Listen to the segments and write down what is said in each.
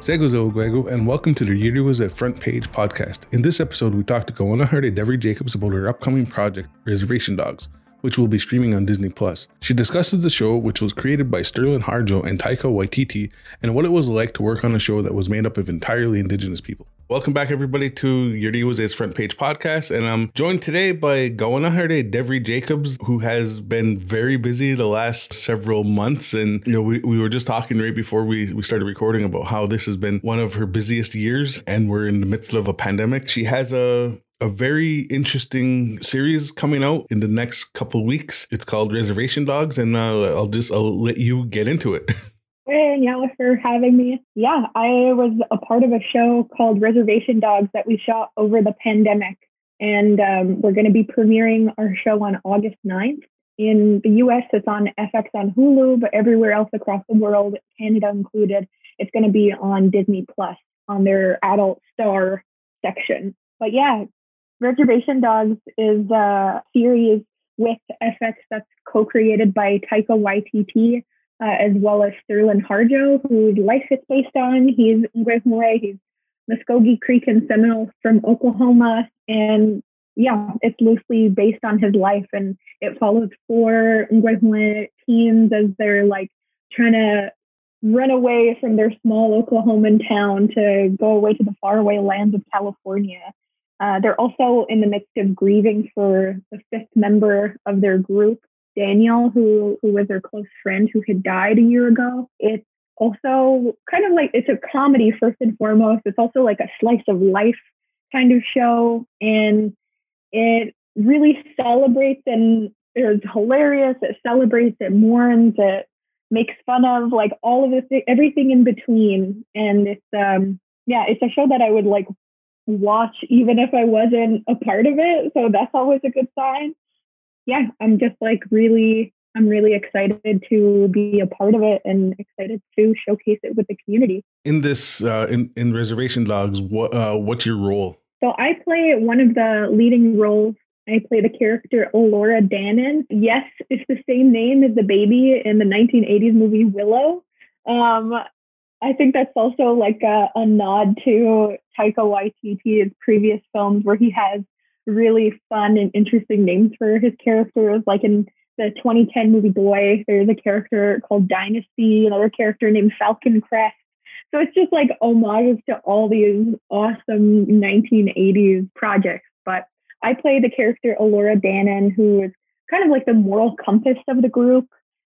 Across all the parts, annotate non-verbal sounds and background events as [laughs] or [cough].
Seguzo Guego, and welcome to the Yuri Was at Front Page podcast. In this episode, we talked to Kawennáhere Devery Jacobs about her upcoming project, Reservation Dogs, which will be streaming on Disney Plus. She discusses the show, which was created by Sterling Harjo and Taika Waititi, and what it was like to work on a show that was made up of entirely indigenous people. Welcome back, everybody, to Iorì:wase's Front Page podcast. And I'm joined today by Kawennáhere Devery Jacobs, who has been very busy the last several months. And, you know, we, we were just talking right before we, we started recording about how this has been one of her busiest years, and we're in the midst of a pandemic. She has a a very interesting series coming out in the next couple weeks. It's called Reservation Dogs, and uh, I'll just I'll let you get into it. [laughs] Hey, Daniela, for having me. Yeah, I was a part of a show called Reservation Dogs that we shot over the pandemic. And um, we're going to be premiering our show on August 9th. In the US, it's on FX on Hulu, but everywhere else across the world, Canada included, it's going to be on Disney Plus on their adult star section. But yeah, Reservation Dogs is a series with FX that's co created by Taika Waititi uh, as well as Sterling Harjo, whose life it's based on. He's Onkwehón:we, he's Muskogee Creek and Seminole from Oklahoma. And yeah, it's loosely based on his life and it follows four Onkwehón:we teens as they're like trying to run away from their small Oklahoman town to go away to the faraway lands of California. Uh, they're also in the midst of grieving for the fifth member of their group, Daniel, who who was their close friend who had died a year ago. It's also kind of like it's a comedy first and foremost. It's also like a slice of life kind of show, and it really celebrates and it's hilarious. It celebrates, it mourns, it makes fun of like all of this, everything in between. And it's um yeah, it's a show that I would like watch even if I wasn't a part of it. So that's always a good sign yeah, I'm just like really, I'm really excited to be a part of it and excited to showcase it with the community. In this, uh, in in Reservation Dogs, what uh, what's your role? So I play one of the leading roles. I play the character Elora Danan. Yes, it's the same name as the baby in the 1980s movie Willow. Um, I think that's also like a, a nod to Taika Waititi's previous films where he has really fun and interesting names for his characters. Like in the 2010 movie Boy, there's a character called Dynasty, another character named Falcon Crest. So it's just like homages to all these awesome 1980s projects. But I play the character Elora Danan, who is kind of like the moral compass of the group.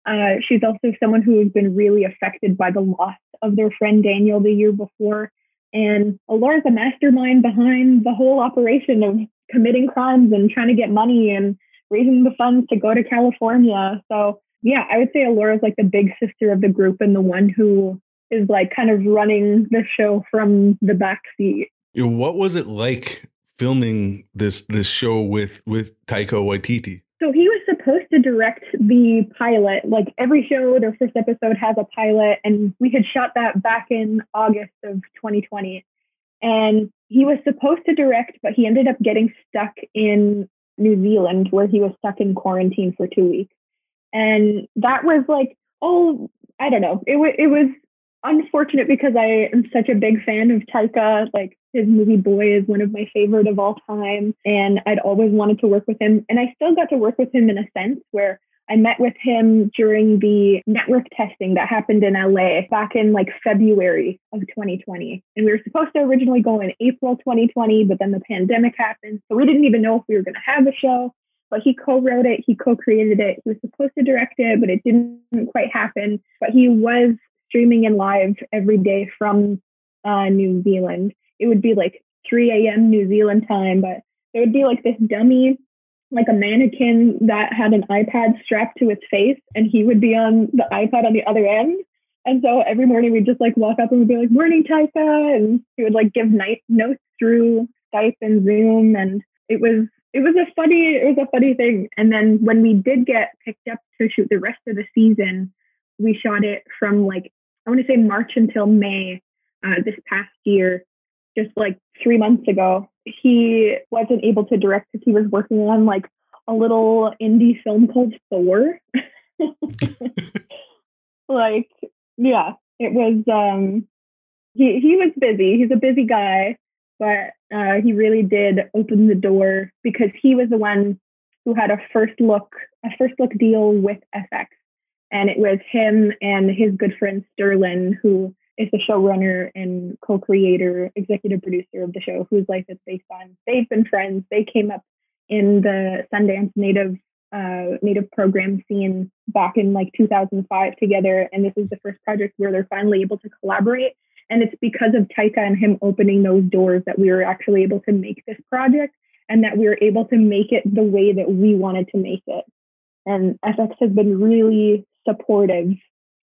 Uh, she's also someone who has been really affected by the loss of their friend Daniel the year before. And Elora's a mastermind behind the whole operation of committing crimes and trying to get money and raising the funds to go to California. So yeah, I would say Elora's like the big sister of the group and the one who is like kind of running the show from the back seat. What was it like filming this this show with with Taika Waititi? So he was supposed to direct the pilot. Like every show, their first episode has a pilot, and we had shot that back in August of 2020. And he was supposed to direct, but he ended up getting stuck in New Zealand where he was stuck in quarantine for two weeks. And that was like, oh, I don't know. It, w- it was unfortunate because I am such a big fan of Taika. Like his movie Boy is one of my favorite of all time. And I'd always wanted to work with him. And I still got to work with him in a sense where I met with him during the network testing that happened in LA back in like February of 2020. And we were supposed to originally go in April 2020, but then the pandemic happened. So we didn't even know if we were going to have a show. But he co wrote it, he co created it. He was supposed to direct it, but it didn't quite happen. But he was streaming in live every day from uh, New Zealand. It would be like 3 a.m. New Zealand time, but there would be like this dummy like a mannequin that had an iPad strapped to its face, and he would be on the iPad on the other end. And so every morning we'd just like walk up and we'd be like, "Morning, Taika," and he would like give night notes through Skype and Zoom, and it was it was a funny it was a funny thing. And then when we did get picked up to shoot the rest of the season, we shot it from like I want to say March until May uh, this past year, just like three months ago he wasn't able to direct because he was working on like a little indie film called Thor. [laughs] [laughs] like, yeah, it was um he, he was busy. He's a busy guy, but uh, he really did open the door because he was the one who had a first look, a first look deal with FX. And it was him and his good friend Sterling, who is the showrunner and co-creator, executive producer of the show, whose life it's based on. They've been friends. They came up in the Sundance Native uh, Native program scene back in like 2005 together, and this is the first project where they're finally able to collaborate. And it's because of Taika and him opening those doors that we were actually able to make this project, and that we were able to make it the way that we wanted to make it. And FX has been really supportive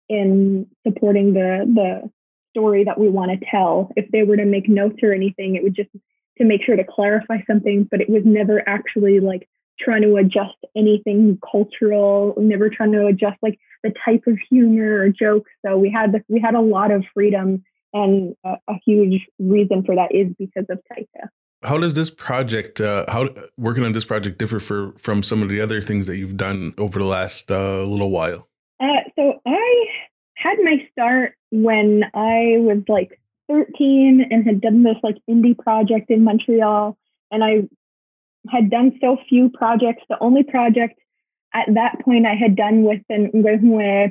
in supporting the the story that we want to tell. If they were to make notes or anything, it would just to make sure to clarify something, but it was never actually like trying to adjust anything cultural, never trying to adjust like the type of humor or jokes. So we had this, we had a lot of freedom, and a, a huge reason for that is because of Taika. How does this project, uh, how working on this project, differ for from some of the other things that you've done over the last uh, little while? Uh, so I had my start when I was like 13 and had done this like indie project in Montreal. And I had done so few projects. The only project at that point I had done with an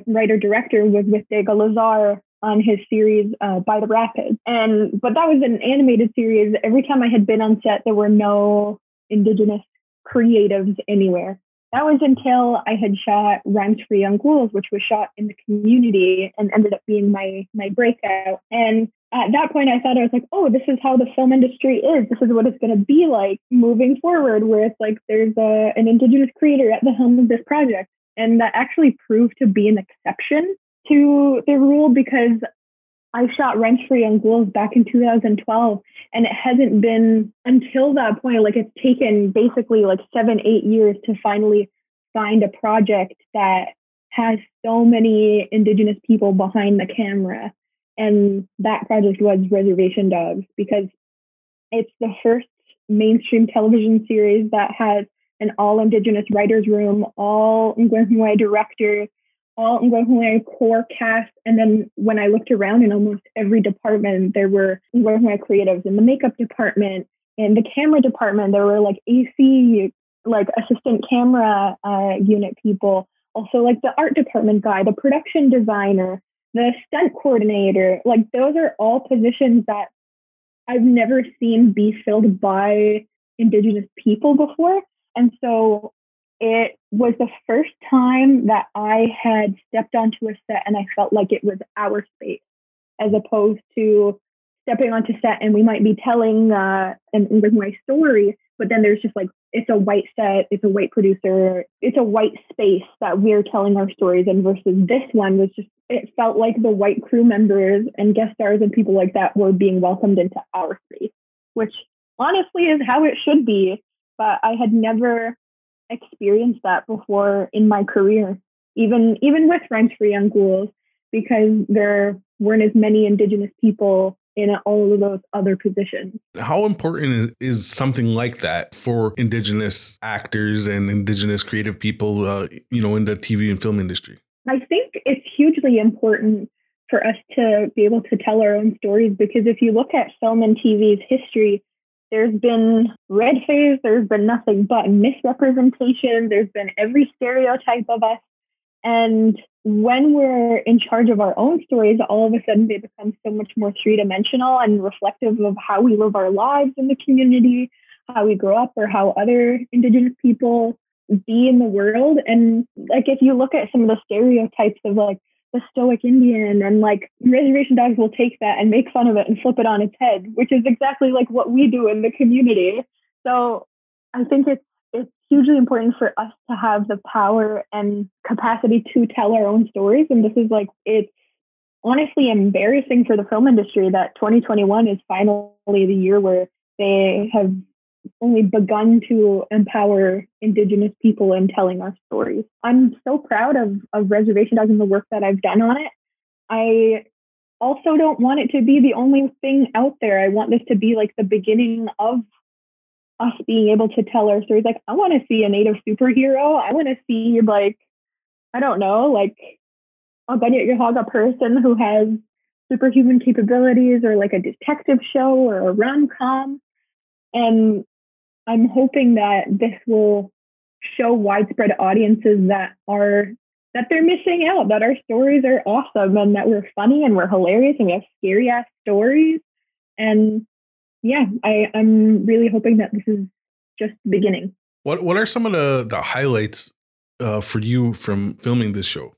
writer director was with Diego Lazar on his series uh, By the Rapids. And but that was an animated series. Every time I had been on set, there were no indigenous creatives anywhere. That was until I had shot Rhymes for Young Ghouls, which was shot in the community and ended up being my my breakout. And at that point, I thought I was like, oh, this is how the film industry is. This is what it's going to be like moving forward, where it's like there's a, an Indigenous creator at the helm of this project. And that actually proved to be an exception to the rule because I shot Rhymes for Young Ghouls back in 2012, and it hasn't been until that point, like it's taken basically like seven, eight years to finally find a project that has so many Indigenous people behind the camera. And that project was Reservation Dogs because it's the first mainstream television series that has an all Indigenous writers' room, all Onkwehón:we directors, all Onkwehón:we core cast. And then when I looked around in almost every department, there were Onkwehón:we creatives in the makeup department, in the camera department, there were like AC, like assistant camera uh, unit people, also like the art department guy, the production designer, the stunt coordinator, like those are all positions that I've never seen be filled by Indigenous people before. And so it was the first time that I had stepped onto a set and I felt like it was our space as opposed to stepping onto set and we might be telling uh, an my story, but then there's just like it's a white set, it's a white producer, it's a white space that we're telling our stories in versus this one was just it felt like the white crew members and guest stars and people like that were being welcomed into our space, which honestly is how it should be. But I had never experienced that before in my career, even even with Rhymes for Young Ghouls, because there weren't as many indigenous people in all of those other positions. How important is, something like that for Indigenous actors and Indigenous creative people, uh, you know, in the TV and film industry? I think it's hugely important for us to be able to tell our own stories because if you look at film and TV's history, there's been red face, there's been nothing but misrepresentation, there's been every stereotype of us. And when we're in charge of our own stories, all of a sudden they become so much more three dimensional and reflective of how we live our lives in the community, how we grow up, or how other Indigenous people be in the world. And like, if you look at some of the stereotypes of like the stoic Indian and like reservation dogs will take that and make fun of it and flip it on its head, which is exactly like what we do in the community. So I think it's it's hugely important for us to have the power and capacity to tell our own stories. And this is like, it's honestly embarrassing for the film industry that 2021 is finally the year where they have only begun to empower Indigenous people in telling our stories. I'm so proud of, of Reservation Dogs and the work that I've done on it. I also don't want it to be the only thing out there. I want this to be like the beginning of us being able to tell our stories. Like, I want to see a native superhero. I want to see, like, I don't know, like a Kanien'kehá:ka person who has superhuman capabilities or like a detective show or a rom com. And I'm hoping that this will show widespread audiences that are that they're missing out, that our stories are awesome and that we're funny and we're hilarious and we have scary ass stories. And yeah, I, I'm really hoping that this is just the beginning. What what are some of the, the highlights uh, for you from filming this show?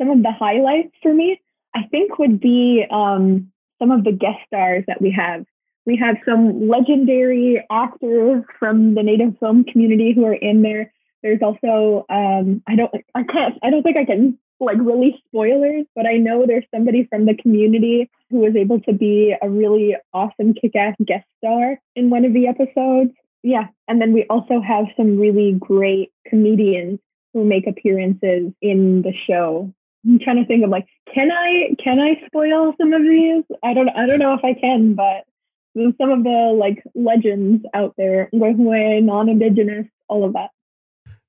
Some of the highlights for me, I think, would be um, some of the guest stars that we have. We have some legendary actors from the Native film community who are in there. There's also um, I don't I can't I don't think I can like release spoilers, but I know there's somebody from the community who was able to be a really awesome kick-ass guest star in one of the episodes. Yeah, and then we also have some really great comedians who make appearances in the show. I'm trying to think of like, can I can I spoil some of these? I don't I don't know if I can, but some of the like legends out there, non-indigenous, all of that.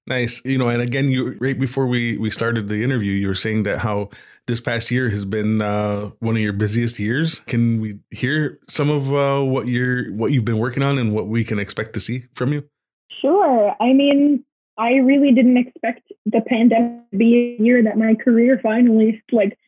Nice. You know, and again, you right before we we started the interview, you were saying that how this past year has been uh, one of your busiest years. Can we hear some of uh, what you're what you've been working on and what we can expect to see from you? Sure. I mean, I really didn't expect the pandemic to be a year that my career finally like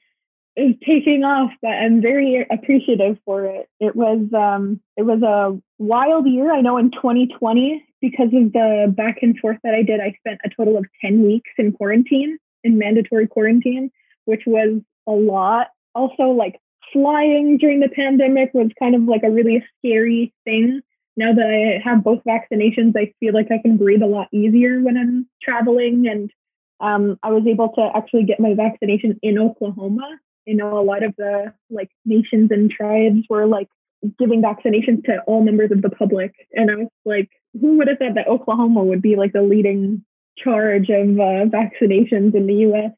is taking off, but I'm very appreciative for it. It was um, it was a wild year. I know in 2020 because of the back and forth that I did, I spent a total of 10 weeks in quarantine, in mandatory quarantine, which was a lot. Also, like flying during the pandemic was kind of like a really scary thing. Now that I have both vaccinations, I feel like I can breathe a lot easier when I'm traveling. And um, I was able to actually get my vaccination in Oklahoma. You know, a lot of the like nations and tribes were like giving vaccinations to all members of the public. And I was like, who would have thought that Oklahoma would be like the leading charge of uh, vaccinations in the US?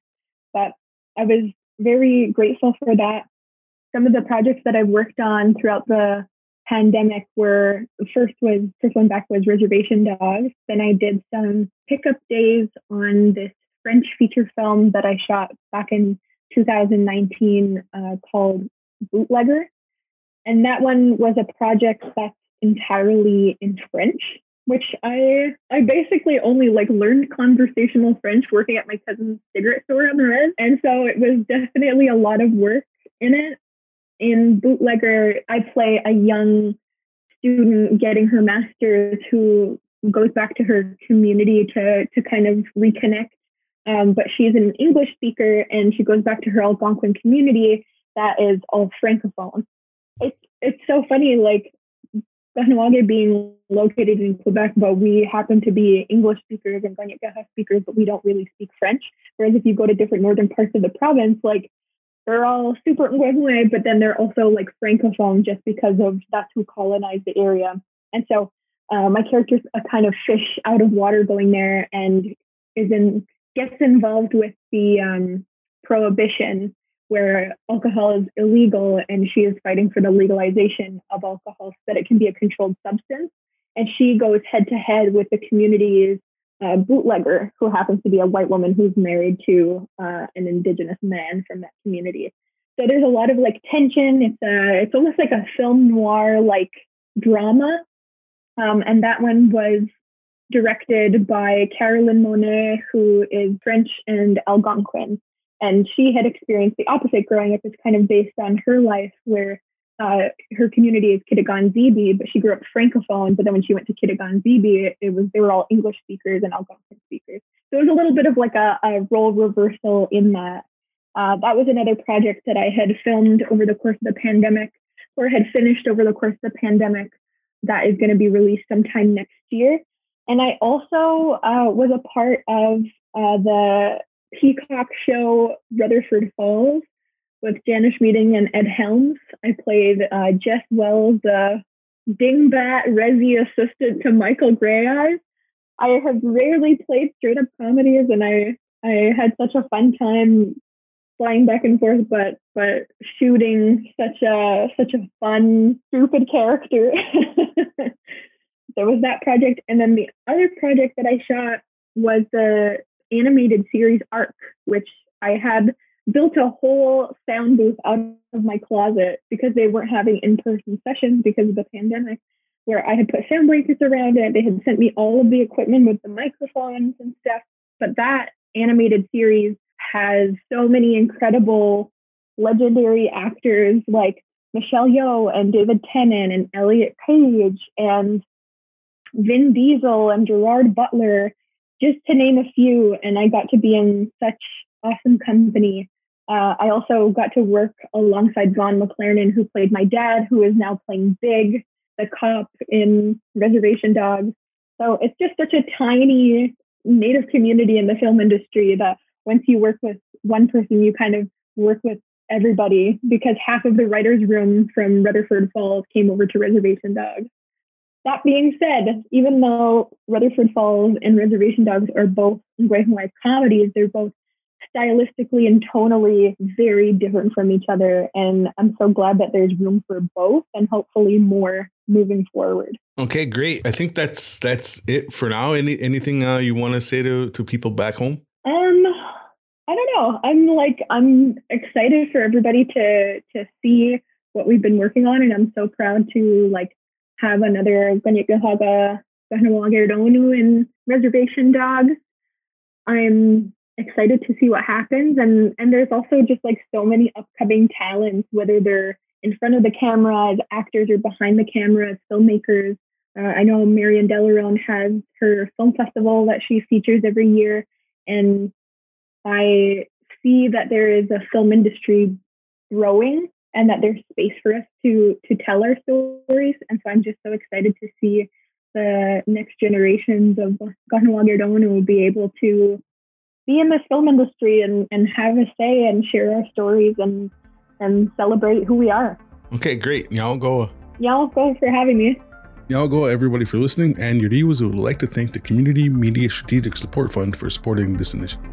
But I was very grateful for that. Some of the projects that I've worked on throughout the pandemic were first was first one back was reservation dogs then i did some pickup days on this french feature film that i shot back in 2019 uh, called bootlegger and that one was a project that's entirely in French, which I I basically only like learned conversational French working at my cousin's cigarette store on the res. And so it was definitely a lot of work in it. In Bootlegger, I play a young student getting her master's who goes back to her community to to kind of reconnect. Um, but she's an English speaker and she goes back to her Algonquin community that is all francophone it's it's so funny, like Kahnawake being located in Quebec, but we happen to be English speakers and Kanien'kehá:ka speakers, but we don't really speak French. Whereas if you go to different northern parts of the province, like they're all super Onkwehón:we, but then they're also like francophone just because of that's who colonized the area. And so uh, my character's a kind of fish out of water going there and is in gets involved with the um, prohibition where alcohol is illegal and she is fighting for the legalization of alcohol so that it can be a controlled substance. And she goes head to head with the community's uh, bootlegger, who happens to be a white woman who's married to uh, an indigenous man from that community. So there's a lot of like tension. It's a, it's almost like a film noir like drama. Um, and that one was directed by Caroline Monnet, who is French and Algonquin. And she had experienced the opposite growing up. It's kind of based on her life, where uh, her community is Kitigan Zibi, but she grew up francophone. But then when she went to Kitigan Zibi, it, it was they were all English speakers and Algonquin speakers. So it was a little bit of like a, a role reversal in that. Uh, that was another project that I had filmed over the course of the pandemic, or had finished over the course of the pandemic. That is going to be released sometime next year. And I also uh, was a part of uh, the Peacock show Rutherford Falls with Jana Schmieding and Ed Helms. I played uh, Wells, the dingbat resi assistant to Michael Greyeyes. I have rarely played straight up comedies, and I I had such a fun time flying back and forth, but but shooting such a such a fun stupid character. [laughs] there was that project, and then the other project that I shot was the animated series Ark, which I had built a whole sound booth out of my closet because they weren't having in-person sessions because of the pandemic where I had put sound breakers around it. They had sent me all of the equipment with the microphones and stuff. But that animated series has so many incredible legendary actors like Michelle Yeoh and David Tennant and Elliot Page and Vin Diesel and Gerard Butler, just to name a few. And I got to be in such awesome company. Uh, I also got to work alongside Zahn McClarnon, who played my dad, who is now playing Big, the cop in Reservation Dogs. So it's just such a tiny native community in the film industry that once you work with one person, you kind of work with everybody because half of the writers' room from Rutherford Falls came over to Reservation Dogs. That being said, even though Rutherford Falls and Reservation Dogs are both black and white comedies, they're both stylistically and tonally very different from each other. And I'm so glad that there's room for both and hopefully more moving forward. Okay, great. I think that's that's it for now. Any anything uh, you want to say to to people back home? Um, I don't know. I'm like I'm excited for everybody to to see what we've been working on, and I'm so proud to like have another Kanien'kehá:ka in Reservation Dogs. I'm excited to see what happens, and and there's also just like so many upcoming talents, whether they're in front of the camera as actors or behind the camera as filmmakers. Uh, I know Marion Delarone has her film festival that she features every year, and I see that there is a film industry growing and that there's space for us to to tell our stories. And so I'm just so excited to see the next generations of Kahnawake will be able to be in this film industry and, and have a say and share our stories and and celebrate who we are. Okay, great. Y'all go. Uh, Y'all go for having me. Y'all go, everybody, for listening. And Iorì:wase would like to thank the Community Media Strategic Support Fund for supporting this initiative.